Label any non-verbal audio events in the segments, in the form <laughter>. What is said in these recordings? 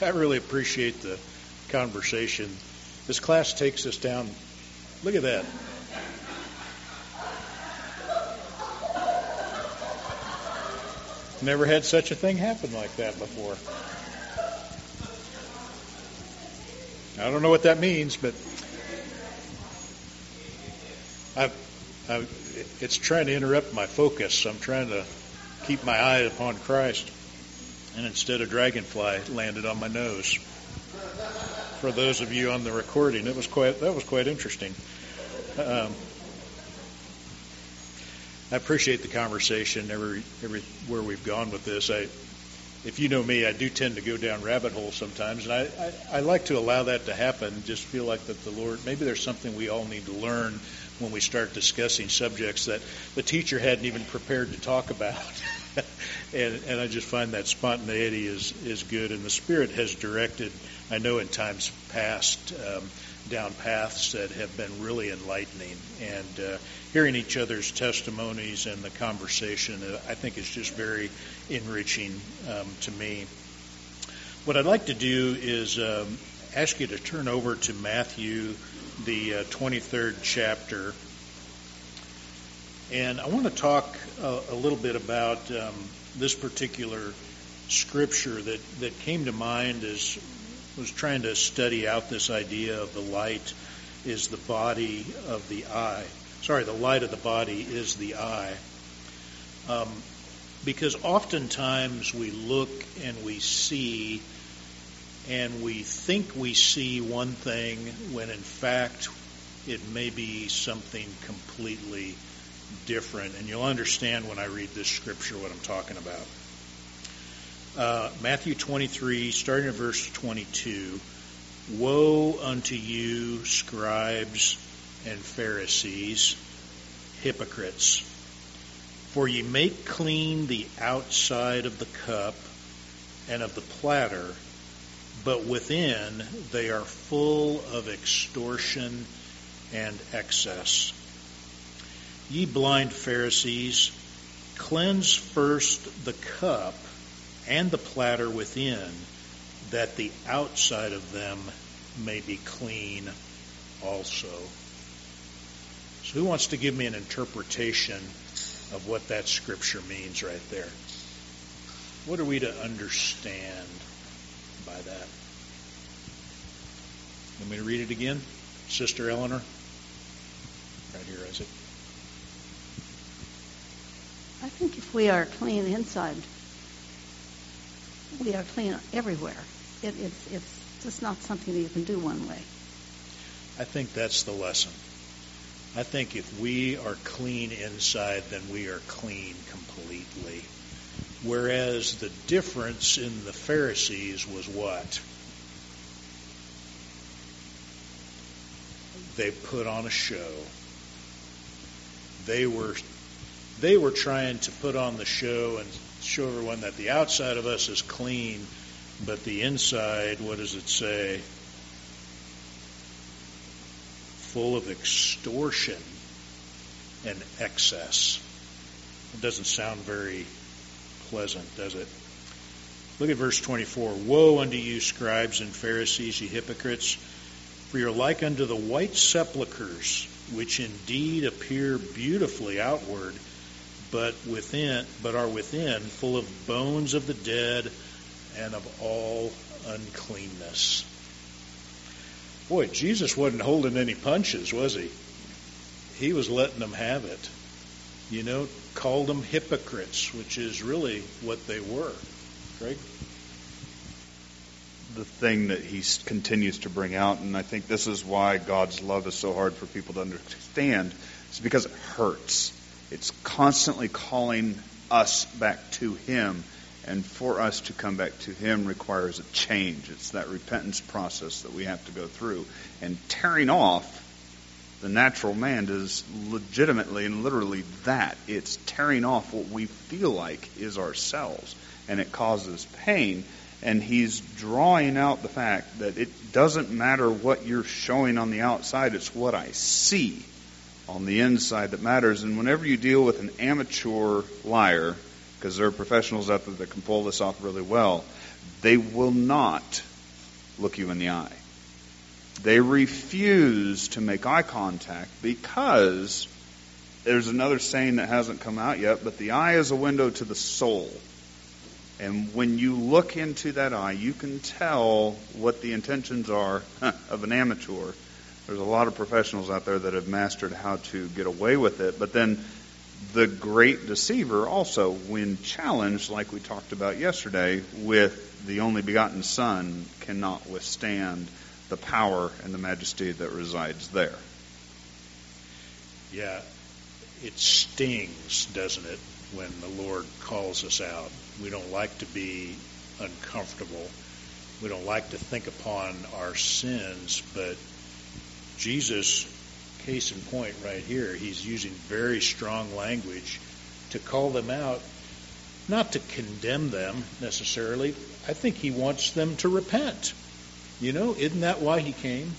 I really appreciate the conversation. This class takes us down. Look at that. Never had such a thing happen like that before. I don't know what that means, but I've, I've, it's trying to interrupt my focus. I'm trying to keep my eye upon Christ. And instead a dragonfly, landed on my nose. For those of you on the recording, it was quite that was quite interesting. Um, I appreciate the conversation. Every every where we've gone with this, I if you know me, I do tend to go down rabbit holes sometimes, and I, I, I like to allow that to happen. Just feel like that the Lord, maybe there's something we all need to learn when we start discussing subjects that the teacher hadn't even prepared to talk about. <laughs> <laughs> and, and I just find that spontaneity is, is good, and the Spirit has directed, I know in times past, um, down paths that have been really enlightening. And uh, hearing each other's testimonies and the conversation, uh, I think is just very enriching um, to me. What I'd like to do is um, ask you to turn over to Matthew, the uh, 23rd chapter. And I want to talk a, a little bit about um, this particular scripture that, that came to mind as was trying to study out this idea of the light is the body of the eye. Sorry, the light of the body is the eye. Um, because oftentimes we look and we see and we think we see one thing when in fact it may be something completely different. And you'll understand when I read this scripture what I'm talking about. Uh, Matthew 23, starting at verse 22. Woe unto you, scribes and Pharisees, hypocrites! For ye make clean the outside of the cup and of the platter, but within they are full of extortion and excess. Ye blind Pharisees, cleanse first the cup and the platter within, that the outside of them may be clean also. So, who wants to give me an interpretation of what that scripture means right there? What are we to understand by that? Let me read it again? Sister Eleanor? Right here, Isaac. I think if we are clean inside, we are clean everywhere. It, it's, it's just not something that you can do one way. I think that's the lesson. I think if we are clean inside, then we are clean completely. Whereas the difference in the Pharisees was what? They put on a show. They were they were trying to put on the show and show everyone that the outside of us is clean, but the inside, what does it say? Full of extortion and excess. It doesn't sound very pleasant, does it? Look at verse 24. Woe unto you, scribes and Pharisees, ye hypocrites, for you're like unto the white sepulchres, which indeed appear beautifully outward, but within but are within full of bones of the dead and of all uncleanness. Boy, Jesus wasn't holding any punches, was he? He was letting them have it. You know, called them hypocrites, which is really what they were. Greg? The thing that he continues to bring out, and I think this is why God's love is so hard for people to understand, is because it hurts it's constantly calling us back to Him. And for us to come back to Him requires a change. It's that repentance process that we have to go through. And tearing off the natural man is legitimately and literally that. It's tearing off what we feel like is ourselves. And it causes pain. And he's drawing out the fact that it doesn't matter what you're showing on the outside, it's what I see on the inside that matters. And whenever you deal with an amateur liar, because there are professionals out there that can pull this off really well, they will not look you in the eye. They refuse to make eye contact because there's another saying that hasn't come out yet, but the eye is a window to the soul. And when you look into that eye, you can tell what the intentions are of an amateur. There's a lot of professionals out there that have mastered how to get away with it. But then the great deceiver also, when challenged, like we talked about yesterday, with the only begotten Son, cannot withstand the power and the majesty that resides there. Yeah, it stings, doesn't it, when the Lord calls us out. We don't like to be uncomfortable. We don't like to think upon our sins, but Jesus, case in point right here, he's using very strong language to call them out, not to condemn them necessarily. I think he wants them to repent. You know, isn't that why he came?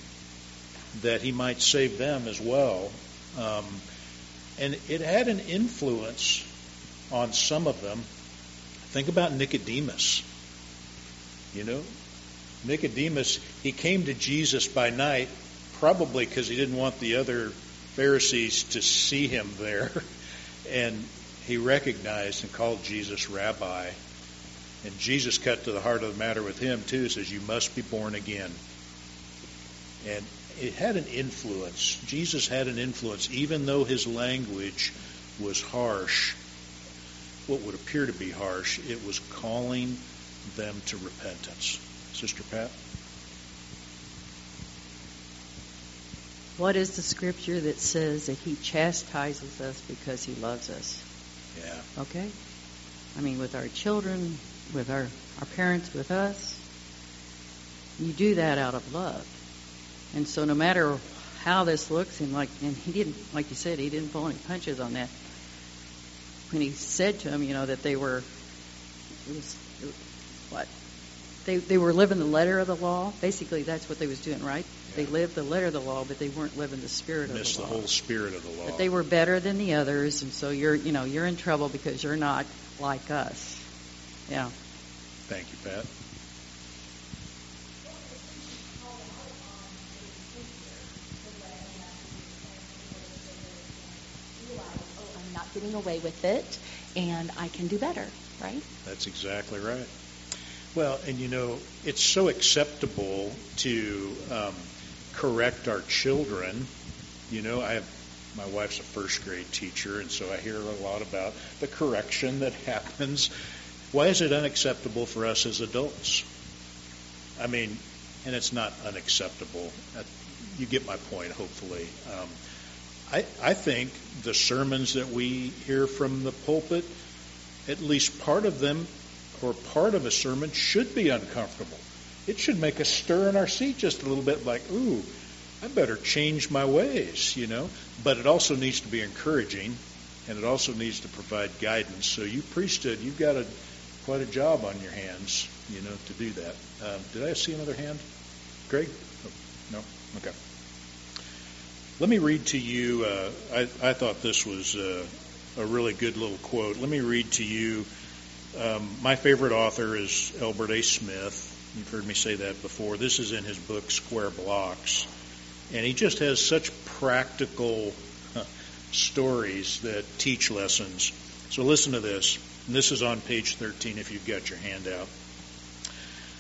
That he might save them as well. Um, and it had an influence on some of them. Think about Nicodemus. You know, Nicodemus, he came to Jesus by night, probably because he didn't want the other Pharisees to see him there. <laughs> And he recognized and called Jesus rabbi. And Jesus cut to the heart of the matter with him, too, says, You must be born again. And it had an influence. Jesus had an influence, even though his language was harsh, what would appear to be harsh, it was calling them to repentance. Sister Pat? What is the scripture that says that he chastises us because he loves us? Yeah. Okay? I mean, with our children, with our, our parents, with us, you do that out of love. And so no matter how this looks, and like, and he didn't, like you said, he didn't pull any punches on that. When he said to him, you know, that they were, it was, it was what? They, they were living the letter of the law. Basically, that's what they was doing, right? They lived the letter of the law, but they weren't living the spirit Missed of the law. Missed the whole spirit of the law. But they were better than the others, and so you're, you know, you're in trouble because you're not like us. Yeah. Thank you, Pat. oh, I'm not getting away with it, and I can do better, right? That's exactly right. Well, and you know, it's so acceptable to um, correct our children. You know, I have my wife's a first grade teacher, and so I hear a lot about the correction that <laughs> happens. Why is it unacceptable for us as adults? I mean, and it's not unacceptable. Uh, You get my point, hopefully. Um, I, I think the sermons that we hear from the pulpit, at least part of them or part of a sermon should be uncomfortable. It should make us stir in our seat just a little bit, like, ooh, I better change my ways, you know. But it also needs to be encouraging, and it also needs to provide guidance. So you priesthood, you've got a quite a job on your hands, you know, to do that. Um, did I see another hand, Greg? Oh, no. Okay. Let me read to you. Uh, I, I thought this was uh, a really good little quote. Let me read to you. Um, my favorite author is Elbert A. Smith. You've heard me say that before. This is in his book Square Blocks, and he just has such practical uh, stories that teach lessons. So listen to this. And this is on page 13 if you've got your handout.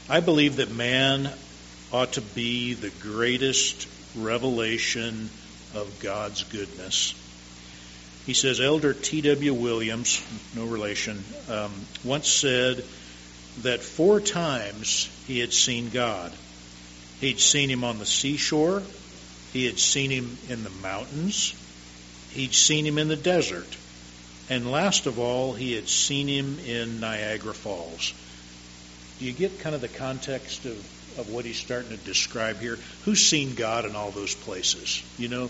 I believe that man ought to be the greatest revelation of God's goodness. He says, Elder T.W. Williams, no relation, um, once said that four times he had seen God. He'd seen him on the seashore, he had seen him in the mountains, he'd seen him in the desert, and last of all, he had seen him in Niagara Falls. Do you get kind of the context of, of what he's starting to describe here? Who's seen God in all those places? You know,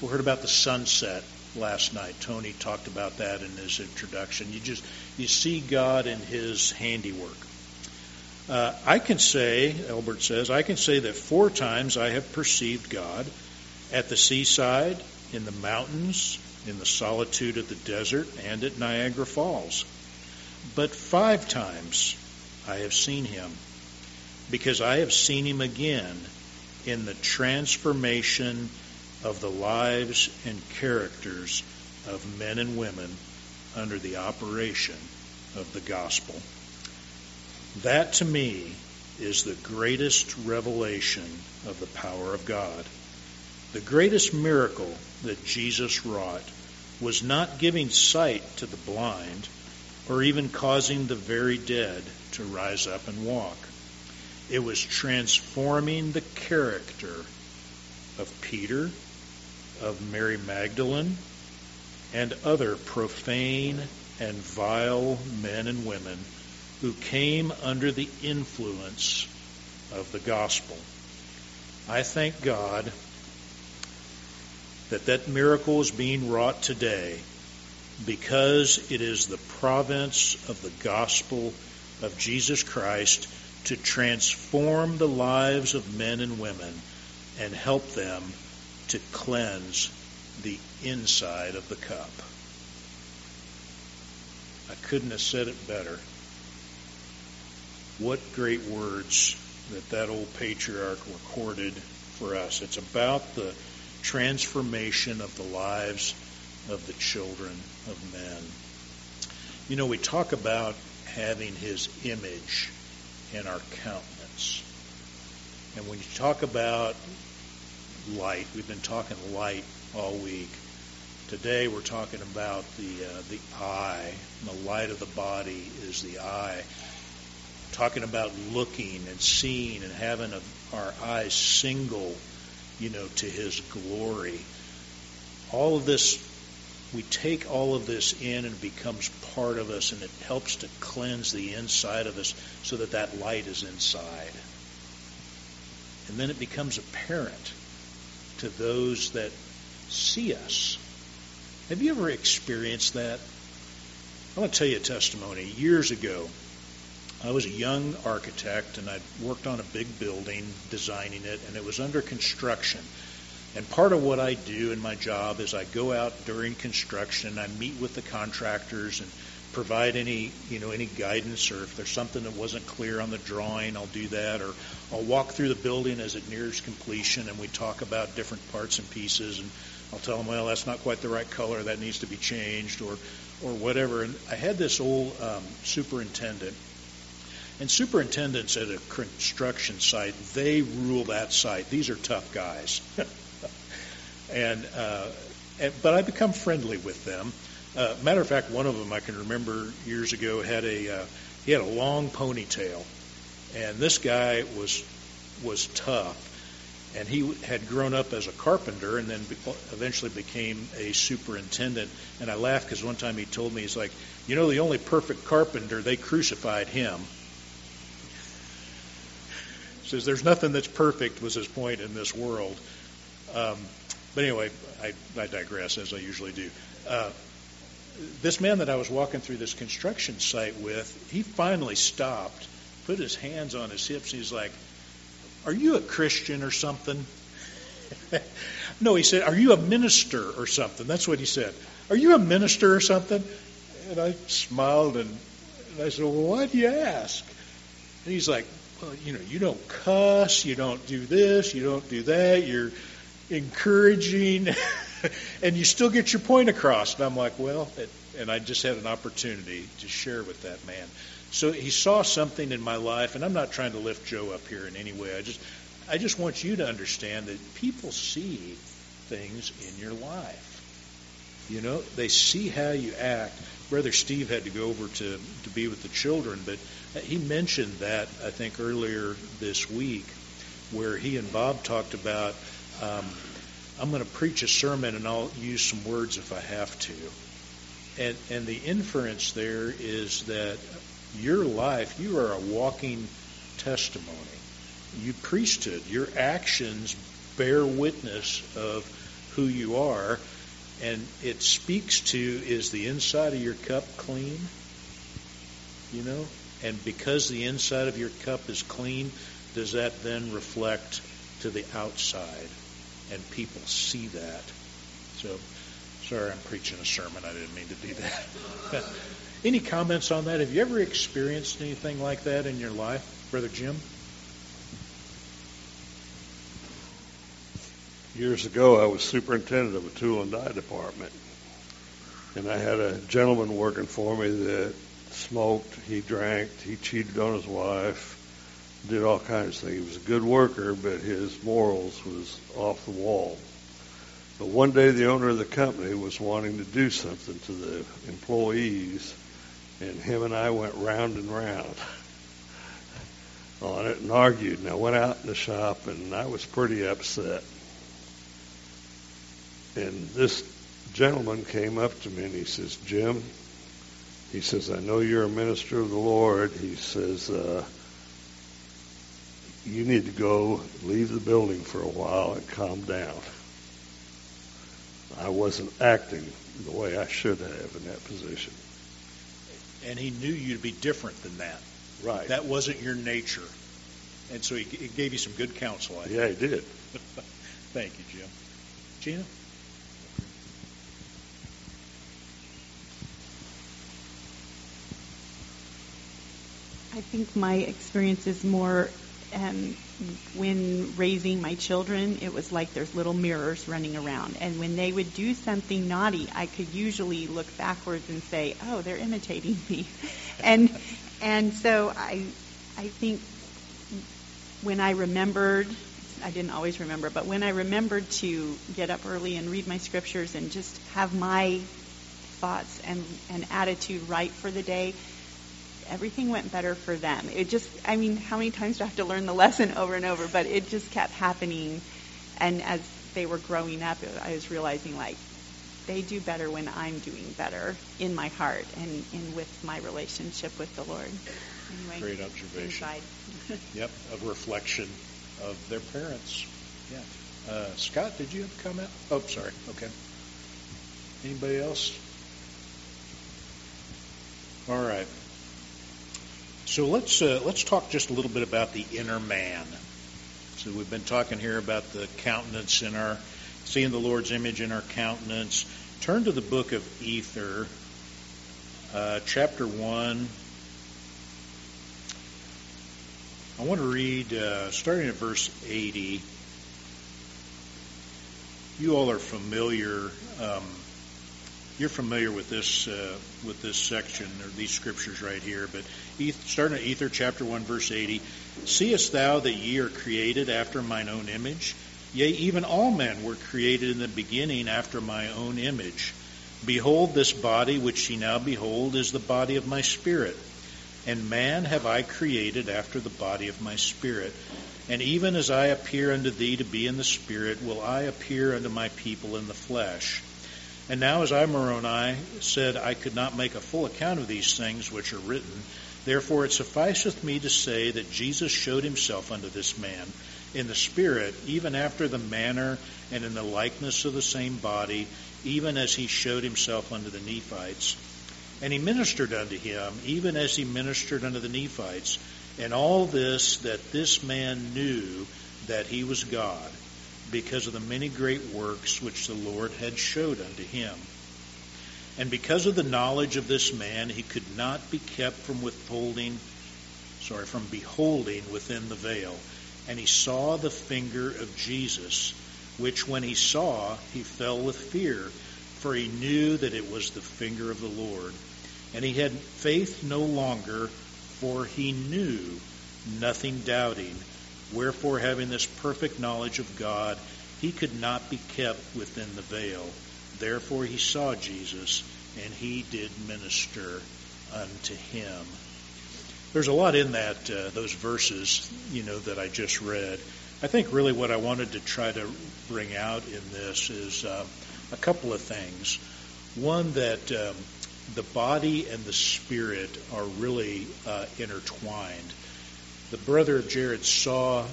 we heard about the sunset last night. Tony talked about that in his introduction. You just you see God in His handiwork. Uh, I can say, Elbert says, I can say that four times I have perceived God at the seaside, in the mountains, in the solitude of the desert, and at Niagara Falls. But five times I have seen Him because I have seen him again in the transformation of the lives and characters of men and women under the operation of the gospel. That to me is the greatest revelation of the power of God. The greatest miracle that Jesus wrought was not giving sight to the blind or even causing the very dead to rise up and walk. It was transforming the character of Peter, of Mary Magdalene, and other profane and vile men and women who came under the influence of the gospel. I thank God that that miracle is being wrought today because it is the province of the gospel of Jesus Christ to transform the lives of men and women and help them to cleanse the inside of the cup. I couldn't have said it better. What great words that that old patriarch recorded for us. It's about the transformation of the lives of the children of men. You know, we talk about having his image in our countenance. And when you talk about light, we've been talking light all week. Today we're talking about the uh, the eye. The light of the body is the eye. Talking about looking and seeing and having a, our eyes single, you know, to His glory. All of this, we take all of this in and it becomes part of us, and it helps to cleanse the inside of us so that that light is inside. And then it becomes apparent to those that see us. Have you ever experienced that? I want to tell you a testimony. Years ago, I was a young architect and I'd worked on a big building, designing it, and it was under construction. And part of what I do in my job is I go out during construction and I meet with the contractors and provide any, you know, any guidance or if there's something that wasn't clear on the drawing, I'll do that or I'll walk through the building as it nears completion and we talk about different parts and pieces and I'll tell them, well, that's not quite the right color, that needs to be changed or or whatever. And I had this old um, superintendent and superintendents at a construction site, they rule that site. These are tough guys. <laughs> and, uh, and, but I become friendly with them. Uh, matter of fact, one of them I can remember years ago had a uh, he had a long ponytail, and this guy was was tough, and he had grown up as a carpenter and then be- eventually became a superintendent. And I laughed because one time he told me he's like, you know, the only perfect carpenter they crucified him He says there's nothing that's perfect was his point in this world. Um, but anyway, I, I, digress as I usually do. Uh, this man that I was walking through this construction site with, he finally stopped, put his hands on his hips, and he's like, "Are you a Christian or something?" <laughs> no, he said, "Are you a minister or something?" That's what he said. "Are you a minister or something?" And I smiled and, and I said, "Well, why do you ask?" And he's like, well, you know, you don't cuss, you don't do this, you don't do that, you're encouraging, <laughs> <laughs> and you still get your point across. And I'm like, well, it, and I just had an opportunity to share with that man. So he saw something in my life, and I'm not trying to lift Joe up here in any way. I just, I just want you to understand that people see things in your life. You know, they see how you act. Brother Steve had to go over to to be with the children, but he mentioned that I think earlier this week, where he and Bob talked about. Um, I'm going to preach a sermon and I'll use some words if I have to. And, and the inference there is that your life, you are a walking testimony. You priesthood, your actions bear witness of who you are. And it speaks to is the inside of your cup clean? You know? And because the inside of your cup is clean, does that then reflect to the outside? and people see that. So, sorry, I'm preaching a sermon. I didn't mean to do that. <laughs> Any comments on that? Have you ever experienced anything like that in your life, Brother Jim? Years ago, I was superintendent of a tool and die department, and I had a gentleman working for me that smoked, he drank, he cheated on his wife, did all kinds of things. He was a good worker, but his morals was off the wall. But one day the owner of the company was wanting to do something to the employees, and him and I went round and round <laughs> on it and argued. And I went out in the shop, and I was pretty upset. And this gentleman came up to me and he says, Jim, he says, I know you're a minister of the Lord. He says, uh, you need to go leave the building for a while and calm down. I wasn't acting the way I should have in that position. And he knew you to be different than that. Right. That wasn't your nature. And so he, he gave you some good counsel, I think. Yeah, he did. <laughs> Thank you, Jim. Gina? I think my experience is more um, when raising my children, it was like there's little mirrors running around. And when they would do something naughty, I could usually look backwards and say, "Oh, they're imitating me," <laughs> and and so I I think when I remembered. I didn't always remember, but when I remembered to get up early and read my scriptures and just have my thoughts and, and attitude right for the day, everything went better for them. It just, I mean, how many times do I have to learn the lesson over and over? But it just kept happening. And as they were growing up, I was realizing like, they do better when I'm doing better in my heart and, and with my relationship with the Lord. Anyway, Great observation. <laughs> Yep, a reflection of their parents. Yeah. Uh, Scott, did you have a comment? Oh, sorry. Okay. Anybody else? All right. So let's uh, let's talk just a little bit about the inner man. So we've been talking here about the countenance in our seeing the Lord's image in our countenance. Turn to the book of Ether, uh, chapter one. I want to read uh, starting at verse 80. You all are familiar. Um, you're familiar with this uh, with this section or these scriptures right here. But starting at Ether chapter one verse 80, seest thou that ye are created after mine own image? Yea, even all men were created in the beginning after my own image. Behold, this body which ye now behold is the body of my spirit. And man have I created after the body of my spirit. And even as I appear unto thee to be in the spirit, will I appear unto my people in the flesh. And now, as I, Moroni, said I could not make a full account of these things which are written, therefore it sufficeth me to say that Jesus showed himself unto this man in the Spirit, even after the manner and in the likeness of the same body, even as he showed himself unto the Nephites. And he ministered unto him, even as he ministered unto the Nephites. And all this that this man knew that he was God, because of the many great works which the Lord had showed unto him. And because of the knowledge of this man, he could not be kept from withholding, sorry, from beholding within the veil. And he saw the finger of Jesus, which when he saw, he fell with fear, for he knew that it was the finger of the Lord. And he had faith no longer, for he knew, nothing doubting. Wherefore, having this perfect knowledge of God, he could not be kept within the veil. Therefore, he saw Jesus, and he did minister unto him. There's a lot in that uh, those verses, you know, that I just read. I think really what I wanted to try to bring out in this is uh, a couple of things. One that um, the body and the spirit are really uh, intertwined. The brother of Jared saw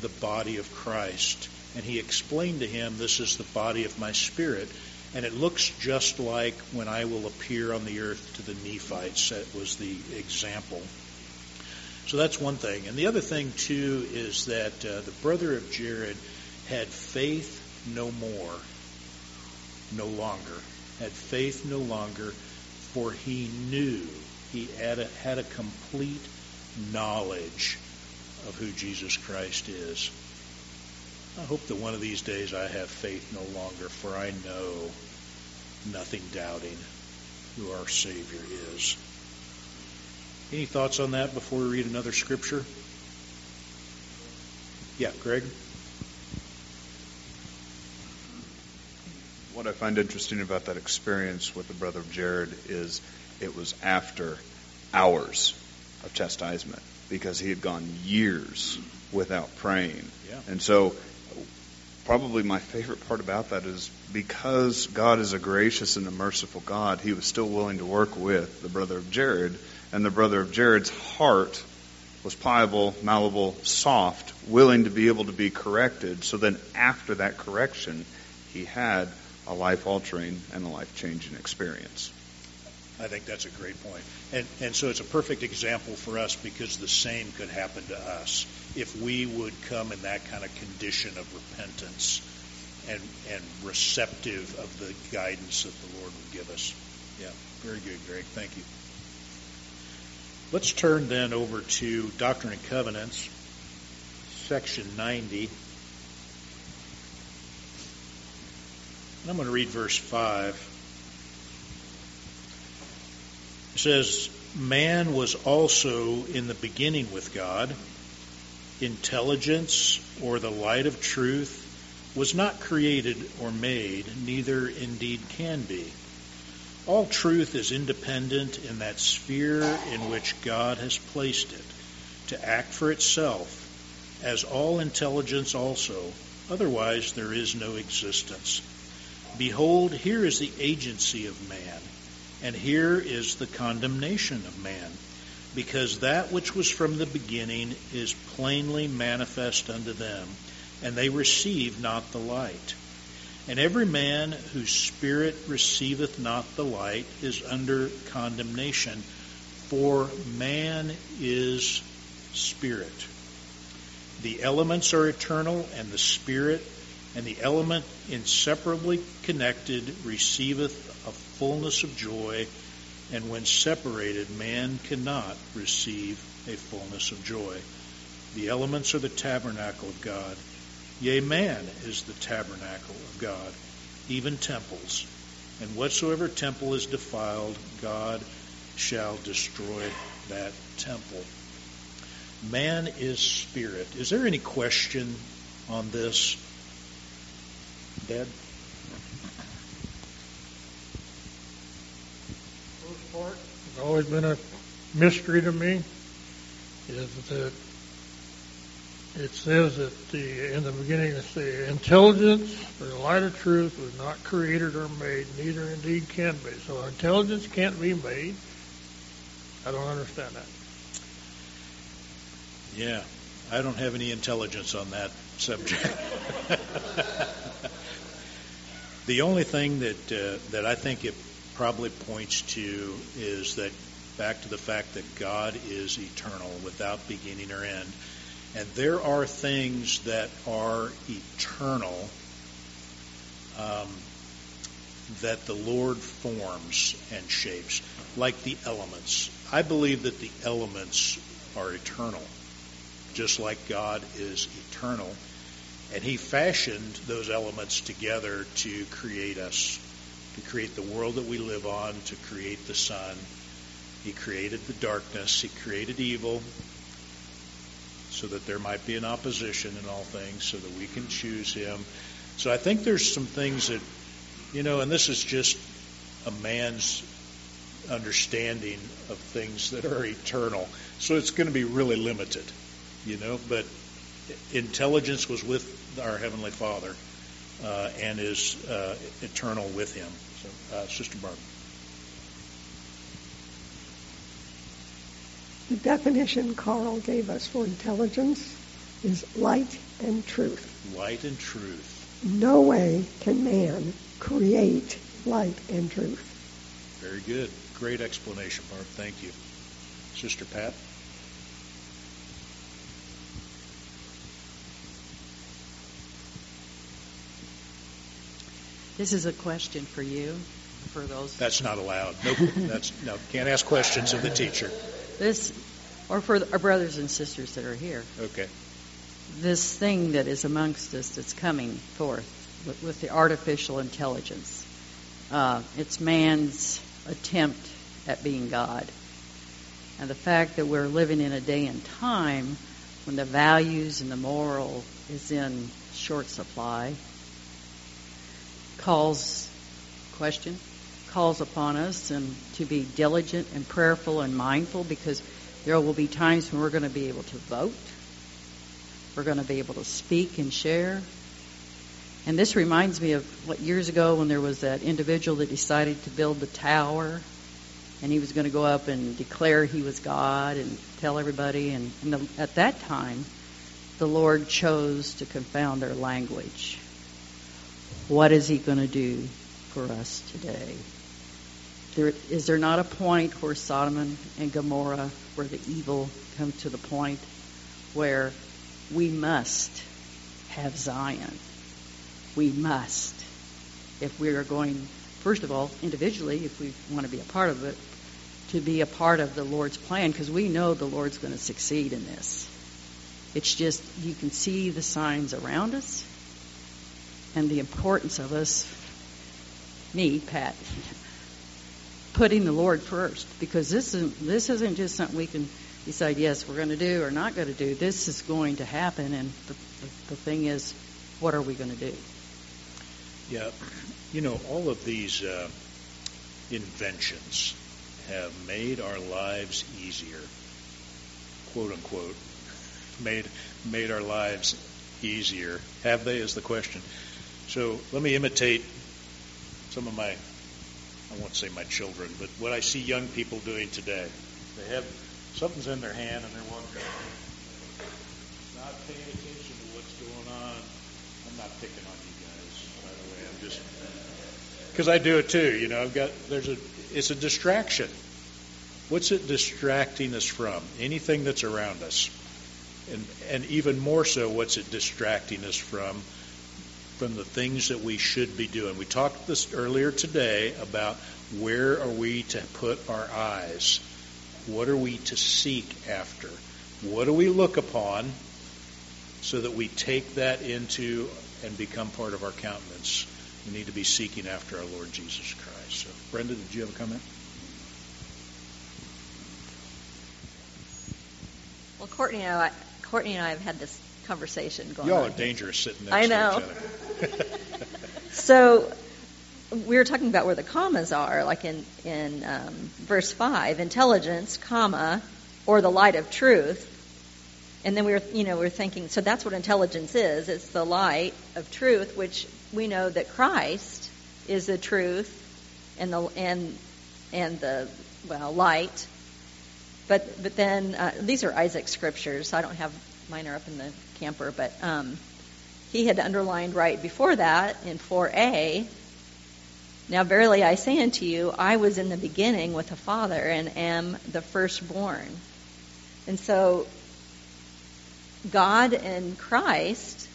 the body of Christ, and he explained to him, This is the body of my spirit. And it looks just like when I will appear on the earth to the Nephites. That was the example. So that's one thing. And the other thing, too, is that uh, the brother of Jared had faith no more, no longer. Had faith no longer, for he knew, he had a, had a complete knowledge of who Jesus Christ is. I hope that one of these days I have faith no longer, for I know nothing doubting who our Savior is. Any thoughts on that before we read another scripture? Yeah, Greg? What I find interesting about that experience with the brother of Jared is it was after hours of chastisement because he had gone years without praying. Yeah. And so probably my favorite part about that is because God is a gracious and a merciful God, he was still willing to work with the brother of Jared, and the brother of Jared's heart was pliable, malleable, soft, willing to be able to be corrected. So then after that correction, he had a life altering and a life changing experience. I think that's a great point. And, and so it's a perfect example for us because the same could happen to us if we would come in that kind of condition of repentance and, and receptive of the guidance that the Lord would give us. Yeah, very good, Greg. Thank you. Let's turn then over to Doctrine and Covenants, section 90. And I'm going to read verse 5. It says, Man was also in the beginning with God. Intelligence or the light of truth was not created or made, neither indeed can be. All truth is independent in that sphere in which God has placed it, to act for itself, as all intelligence also. Otherwise, there is no existence. Behold, here is the agency of man, and here is the condemnation of man, because that which was from the beginning is plainly manifest unto them, and they receive not the light. And every man whose spirit receiveth not the light is under condemnation, for man is spirit. The elements are eternal, and the spirit and the element inseparably connected receiveth a fullness of joy, and when separated, man cannot receive a fullness of joy. The elements are the tabernacle of God. Yea, man is the tabernacle of God, even temples. And whatsoever temple is defiled, God shall destroy that temple. Man is spirit. Is there any question on this? Dad? First part has always been a mystery to me is that it says that the in the beginning it's the intelligence or the light of truth was not created or made, neither indeed can be. So intelligence can't be made. I don't understand that. Yeah, I don't have any intelligence on that subject. <laughs> the only thing that uh, that I think it probably points to is that back to the fact that God is eternal, without beginning or end, and there are things that are eternal um, that the Lord forms and shapes, like the elements. I believe that the elements are eternal just like God is eternal. And He fashioned those elements together to create us, to create the world that we live on, to create the sun. He created the darkness, He created evil, so that there might be an opposition in all things, so that we can choose Him. So I think there's some things that, you know, and this is just a man's understanding of things that are eternal. So it's going to be really limited you know, but intelligence was with our Heavenly Father uh, and is uh, eternal with Him. So, uh, Sister Barb. The definition Carl gave us for intelligence is light and truth. Light and truth. No way can man create light and truth. Very good. Great explanation, Barb. Thank you. Sister Pat? This is a question for you, for those. That's not allowed. Nope. That's no. Can't ask questions of the teacher. This, or for our brothers and sisters that are here. Okay. this thing that is amongst us that's coming forth with, with the artificial intelligence. Uh, it's man's attempt at being God. And the fact that we're living in a day and time when the values and the moral is in short supply calls question calls upon us and to be diligent and prayerful and mindful because there will be times when we're going to be able to vote we're going to be able to speak and share and this reminds me of what years ago when there was that individual that decided to build the tower and he was going to go up and declare he was God and tell everybody. And, and the, at that time, the Lord chose to confound their language. What is he going to do for us today? There, is there not a point where Sodom and Gomorrah, where the evil come to the point where we must have Zion? We must. If we are going, first of all, individually, if we want to be a part of it, to be a part of the Lord's plan because we know the Lord's going to succeed in this. It's just you can see the signs around us and the importance of us, me, Pat, putting the Lord first because this isn't this isn't just something we can decide yes we're going to do or not going to do. This is going to happen, and the, the, the thing is, what are we going to do? Yeah, you know all of these uh, inventions have made our lives easier, quote unquote, made made our lives easier. Have they? Is the question. So let me imitate some of my, I won't say my children, but what I see young people doing today. They have something's in their hand and they're walking, not paying attention to what's going on. I'm not picking on you guys, by the way. I'm just because I do it too. You know, I've got there's a it's a distraction. What's it distracting us from? Anything that's around us. And, and even more so, what's it distracting us from? From the things that we should be doing. We talked this earlier today about where are we to put our eyes? What are we to seek after? What do we look upon so that we take that into and become part of our countenance? We need to be seeking after our Lord Jesus Christ. So, Brenda, did you have a comment? Well, Courtney and I, Courtney and I have had this conversation going Y'all on. are dangerous sitting next I know. to each other. <laughs> So we were talking about where the commas are, like in in um, verse five, intelligence, comma, or the light of truth. And then we were, you know, we were thinking, so that's what intelligence is. It's the light of truth, which we know that Christ is the truth and the and and the well light. But but then uh, these are Isaac's scriptures. So I don't have mine are up in the camper, but um, he had underlined right before that in 4a. Now verily I say unto you, I was in the beginning with the Father and am the firstborn. And so God and Christ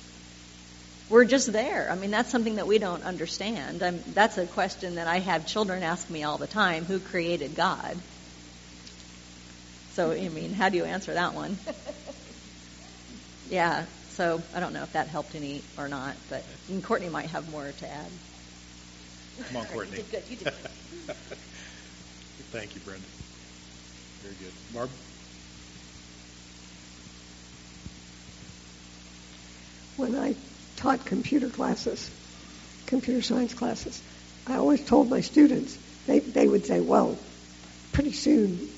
were just there. I mean, that's something that we don't understand. I'm, that's a question that I have children ask me all the time who created God? So, I mean, how do you answer that one? <laughs> yeah, so I don't know if that helped any or not, but and Courtney might have more to add. Come on, Courtney. <laughs> you did good. You did good. Thank you, Brenda. Very good. Barb? When I taught computer classes, computer science classes, I always told my students, they, they would say, well, pretty soon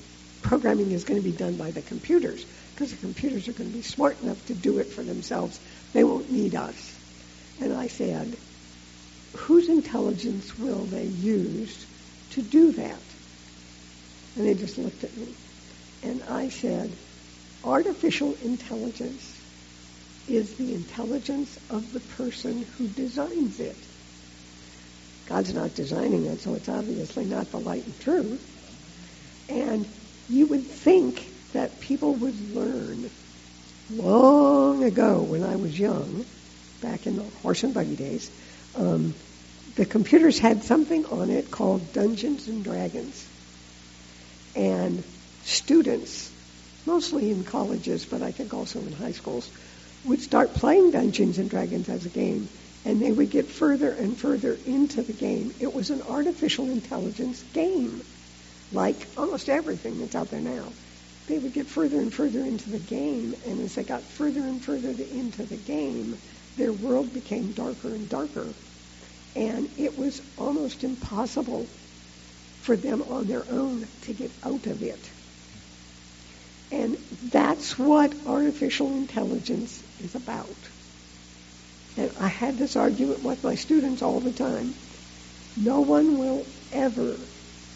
programming is going to be done by the computers because the computers are going to be smart enough to do it for themselves. They won't need us. And I said, whose intelligence will they use to do that? And they just looked at me. And I said, artificial intelligence is the intelligence of the person who designs it. God's not designing it, so it's obviously not the light and truth. And you would think that people would learn long ago when I was young, back in the horse and buggy days, um, the computers had something on it called Dungeons and Dragons. And students, mostly in colleges, but I think also in high schools, would start playing Dungeons and Dragons as a game, and they would get further and further into the game. It was an artificial intelligence game, like almost everything that's out there now. They would get further and further into the game, and as they got further and further into the game, their world became darker and darker. And it was almost impossible for them on their own to get out of it. And that's what artificial intelligence is about. And I had this argument with my students all the time. No one will ever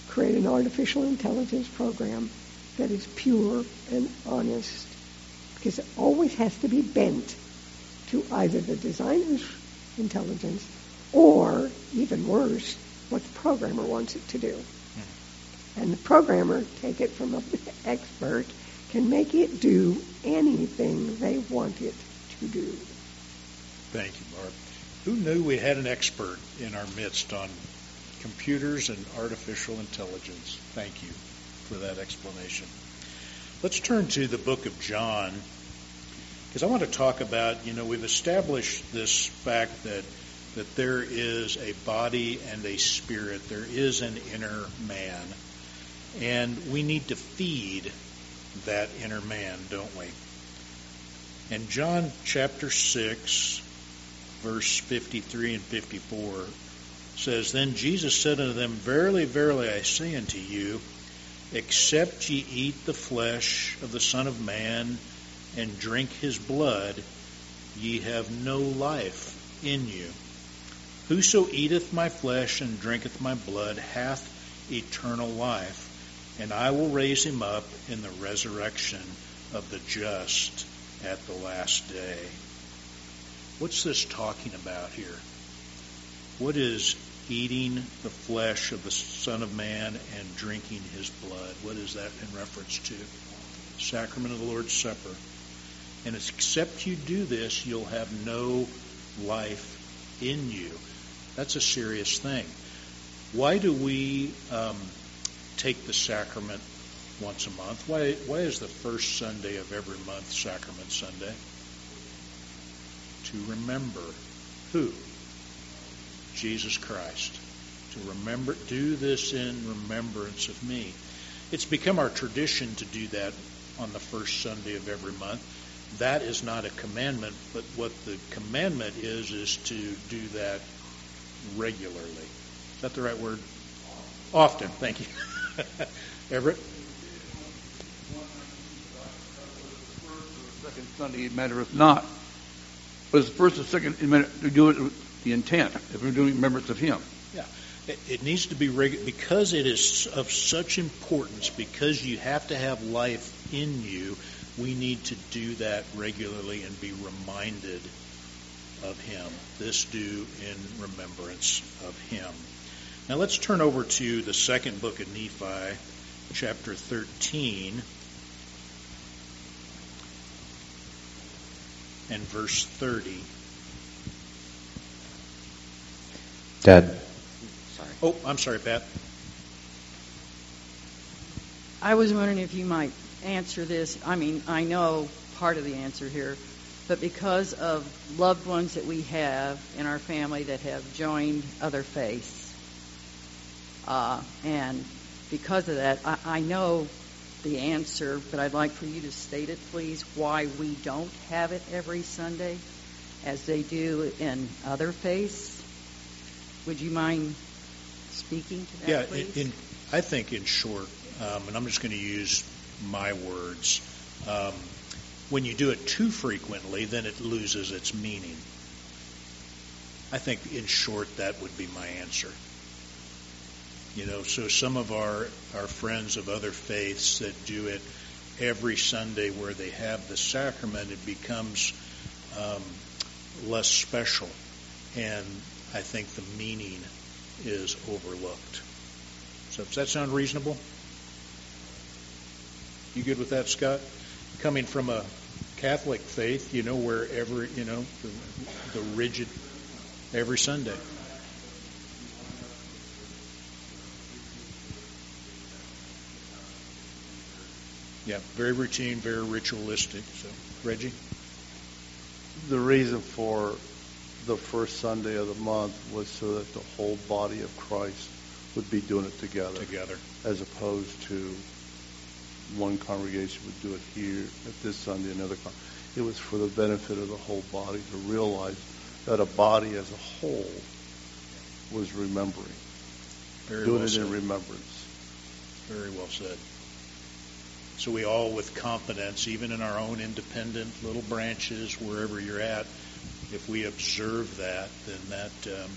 create an artificial intelligence program that is pure and honest because it always has to be bent to either the designer's intelligence or, even worse, what the programmer wants it to do. Hmm. And the programmer, take it from an <laughs> expert, can make it do anything they want it to do. Thank you, Barb. Who knew we had an expert in our midst on computers and artificial intelligence? Thank you for that explanation. Let's turn to the book of John, because I want to talk about, you know, we've established this fact that that there is a body and a spirit. There is an inner man. And we need to feed that inner man, don't we? And John chapter 6, verse 53 and 54 says, Then Jesus said unto them, Verily, verily, I say unto you, except ye eat the flesh of the Son of Man and drink his blood, ye have no life in you. Whoso eateth my flesh and drinketh my blood hath eternal life, and I will raise him up in the resurrection of the just at the last day. What's this talking about here? What is eating the flesh of the Son of Man and drinking his blood? What is that in reference to? Sacrament of the Lord's Supper. And except you do this, you'll have no life in you. That's a serious thing. Why do we um, take the sacrament once a month? Why, why is the first Sunday of every month Sacrament Sunday? To remember who? Jesus Christ. To remember, do this in remembrance of me. It's become our tradition to do that on the first Sunday of every month. That is not a commandment, but what the commandment is, is to do that regularly. Is that the right word? Often. Thank you. <laughs> Everett? Second Sunday, it mattereth not. It's the first and second, matter, to do it the intent, if we're doing remembrance of Him. Yeah. It, it needs to be regular because it is of such importance, because you have to have life in you, we need to do that regularly and be reminded of Him. This do in remembrance of Him. Now let's turn over to the second book of Nephi, chapter 13, and verse 30. Dad. Sorry. Oh, I'm sorry, Pat. I was wondering if you might answer this. I mean, I know part of the answer here, but because of loved ones that we have in our family that have joined other faiths, uh, and because of that, I, I know the answer, but I'd like for you to state it, please, why we don't have it every Sunday as they do in other faiths. Would you mind speaking to that, yeah, please? in, I think in short, um, and I'm just going to use my words, um, when you do it too frequently, then it loses its meaning. I think in short, that would be my answer. You know, so some of our, our friends of other faiths that do it every Sunday where they have the sacrament, it becomes um, less special. And I think the meaning is overlooked. So does that sound reasonable? You good with that, Scott? Coming from a Catholic faith, you know, wherever, you know, the, the rigid every Sunday. Yeah, very routine, very ritualistic. So, Reggie? the reason for the first Sunday of the month was so that the whole body of Christ would be doing it together. Together. As opposed to one congregation would do it here at this Sunday, another. Con- it was for the benefit of the whole body to realize that a body as a whole was remembering, Very doing well it said. in remembrance. Very well said. So we all, with confidence, even in our own independent little branches, wherever you're at, if we observe that, then that um,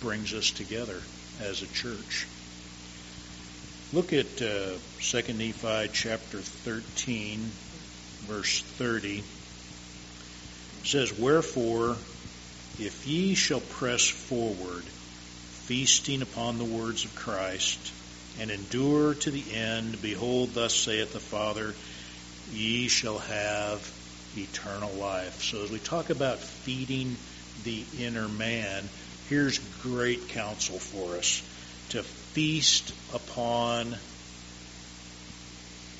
brings us together as a church. Look at uh, 2 Nephi chapter 13, verse 30. It says, Wherefore, if ye shall press forward, feasting upon the words of Christ, and endure to the end, behold, thus saith the Father, ye shall have eternal life. So as we talk about feeding the inner man, here's great counsel for us to feast upon,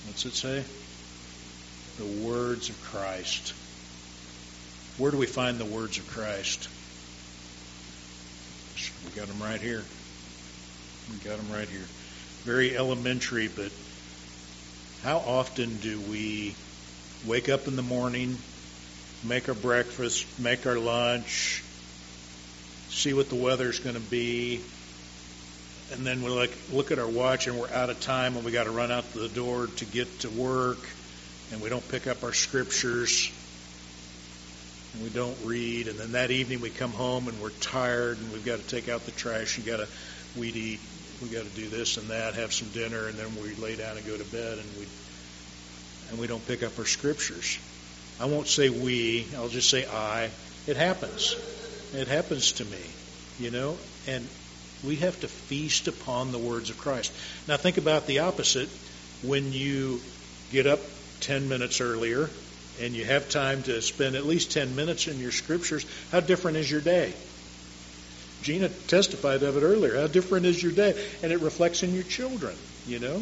what's it say? The words of Christ. Where do we find the words of Christ? We got them right here. We got them right here. Very elementary, but how often do we wake up in the morning, make our breakfast, make our lunch, see what the weather's going to be, and then we like look at our watch and we're out of time and we got to run out the door to get to work, and we don't pick up our scriptures, and we don't read, and then that evening we come home and we're tired and we've got to take out the trash, you got to weed eat, we got to do this and that, have some dinner, and then we lay down and go to bed, and we and we don't pick up our scriptures. I won't say we, I'll just say I. It happens. It happens to me, you know, and we have to feast upon the words of Christ. Now think about the opposite. When you get up 10 minutes earlier and you have time to spend at least 10 minutes in your scriptures, how different is your day? Gina testified of it earlier. How different is your day? And it reflects in your children, you know?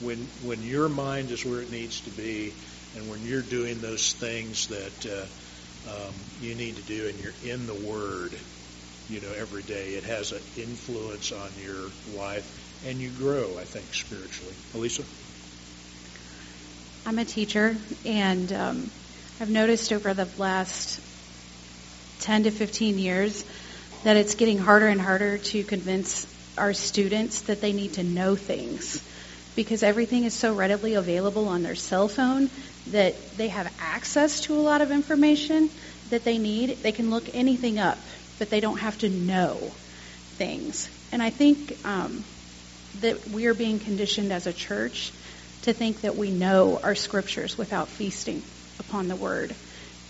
When, when your mind is where it needs to be and when you're doing those things that uh, um, you need to do and you're in the Word, you know, every day, it has an influence on your life and you grow, I think, spiritually. Elisa? I'm a teacher, and um, I've noticed over the last 10 to 15 years that it's getting harder and harder to convince our students that they need to know things because everything is so readily available on their cell phone that they have access to a lot of information that they need. They can look anything up, but they don't have to know things. And I think um, that we are being conditioned as a church to think that we know our scriptures without feasting upon the word.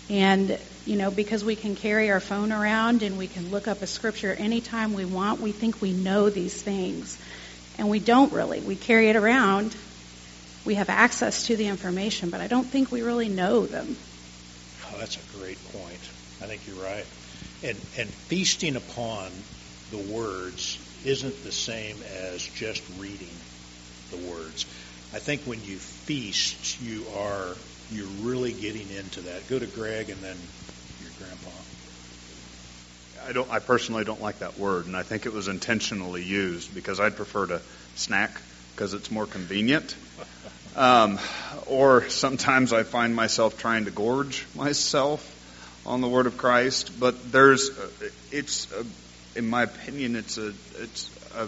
And, you know, because we can carry our phone around and we can look up a scripture anytime we want, we think we know these things. And we don't really. We carry it around. We have access to the information, but I don't think we really know them. Oh, that's a great point. I think you're right. And, and feasting upon the words isn't the same as just reading the words. I think when you feast, you are you're really getting into that. Go to Greg and then. I don't. I personally don't like that word, and I think it was intentionally used because I'd prefer to snack because it's more convenient. Um, or sometimes I find myself trying to gorge myself on the Word of Christ. But there's, it's, a, in my opinion, it's a, it's a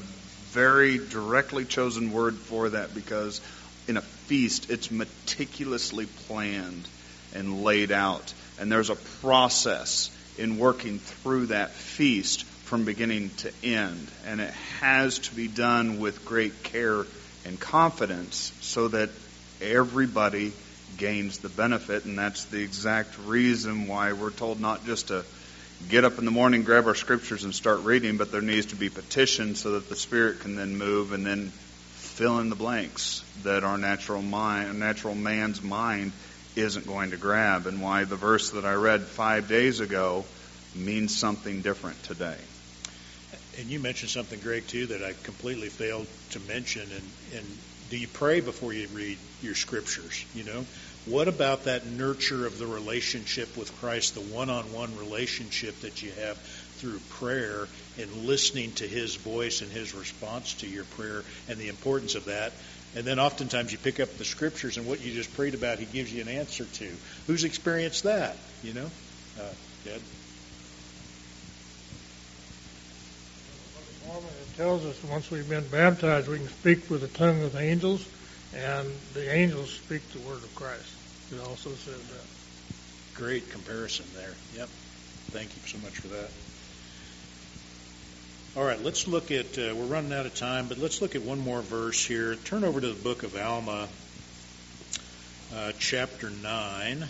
very directly chosen word for that because in a feast, it's meticulously planned and laid out, and there's a process in working through that feast from beginning to end. And it has to be done with great care and confidence so that everybody gains the benefit. And that's the exact reason why we're told not just to get up in the morning, grab our scriptures, and start reading, but there needs to be petition so that the Spirit can then move and then fill in the blanks that our natural mind, natural man's mind isn't going to grab, and why the verse that I read five days ago means something different today. And you mentioned something, Greg, too, that I completely failed to mention. And, and do you pray before you read your scriptures? You know, What about that nurture of the relationship with Christ, the one on one relationship that you have through prayer and listening to His voice and His response to your prayer and the importance of that? And then oftentimes you pick up the scriptures and what you just prayed about, He gives you an answer to. Who's experienced that? You know? Uh, Dad? It tells us once we've been baptized, we can speak with the tongue of angels, and the angels speak the word of Christ. It also says that. Great comparison there. Yep. Thank you so much for that. All right, let's look at, uh, we're running out of time, but let's look at one more verse here. Turn over to the book of Alma, uh, chapter 9.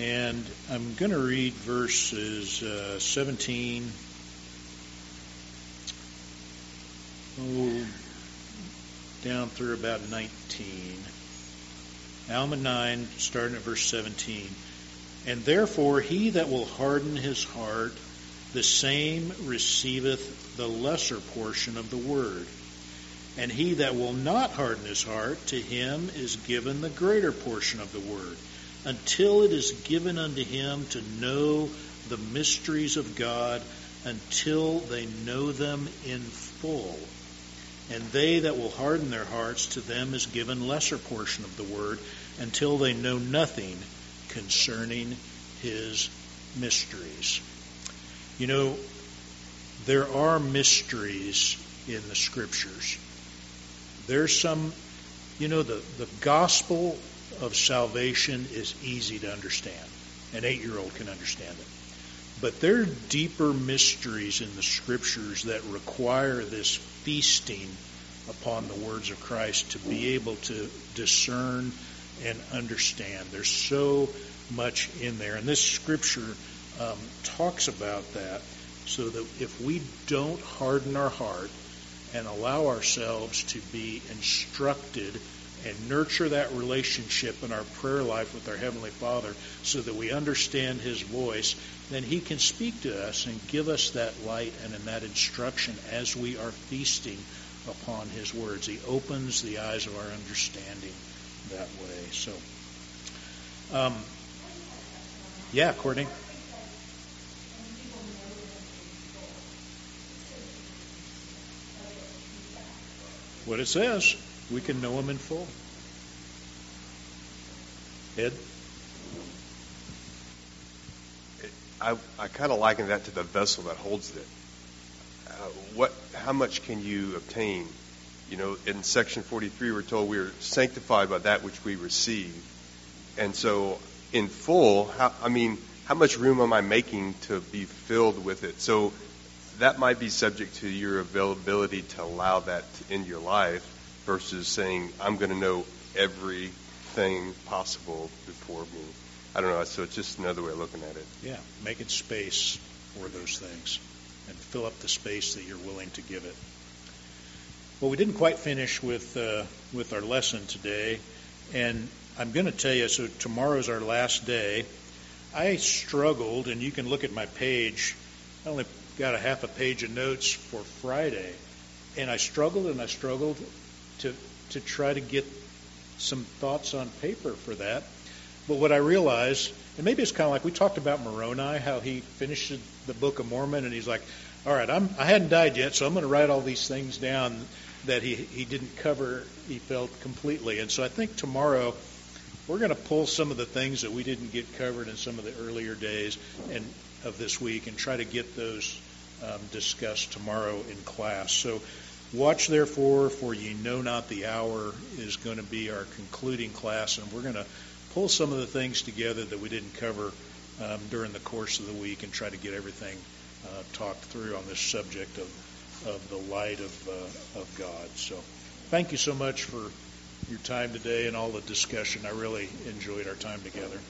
And I'm going to read verses uh, 17. Oh, down through about 19. Alma 9, starting at verse 17. And therefore he that will harden his heart, the same receiveth the lesser portion of the word. And he that will not harden his heart, to him is given the greater portion of the word until it is given unto him to know the mysteries of God until they know them in full. And they that will harden their hearts, to them is given lesser portion of the word until they know nothing concerning his mysteries. You know, there are mysteries in the scriptures. There's some, you know, the, the gospel of salvation is easy to understand. An eight year old can understand it. But there are deeper mysteries in the scriptures that require this feasting upon the words of Christ to be able to discern and understand. There's so much in there. And this scripture um, talks about that so that if we don't harden our heart and allow ourselves to be instructed and nurture that relationship in our prayer life with our Heavenly Father so that we understand His voice, then He can speak to us and give us that light and in that instruction as we are feasting upon His words. He opens the eyes of our understanding that way. So, um, yeah, Courtney. What it says we can know Him in full. Ed? I, I kind of liken that to the vessel that holds it. Uh, what, how much can you obtain? You know, in section 43, we're told we are sanctified by that which we receive. And so, in full, how, I mean, how much room am I making to be filled with it? So, that might be subject to your availability to allow that in your life versus saying, I'm going to know everything possible before me. I don't know. So it's just another way of looking at it. Yeah, making space for those things and fill up the space that you're willing to give it. Well, we didn't quite finish with uh, with our lesson today, and I'm going to tell you. So tomorrow's our last day. I struggled, and you can look at my page. I only got a half a page of notes for Friday, and I struggled and I struggled to to try to get some thoughts on paper for that. But what I realized, and maybe it's kind of like we talked about Moroni, how he finished the Book of Mormon, and he's like, "All right, I'm I hadn't died yet, so I'm going to write all these things down that he he didn't cover. He felt completely." And so I think tomorrow we're going to pull some of the things that we didn't get covered in some of the earlier days and of this week, and try to get those um, discussed tomorrow in class. So Watch therefore, for ye know not the hour is going to be our concluding class, and we're going to pull some of the things together that we didn't cover um, during the course of the week and try to get everything uh, talked through on this subject of, of the light of, uh, of God. So thank you so much for your time today and all the discussion. I really enjoyed our time together.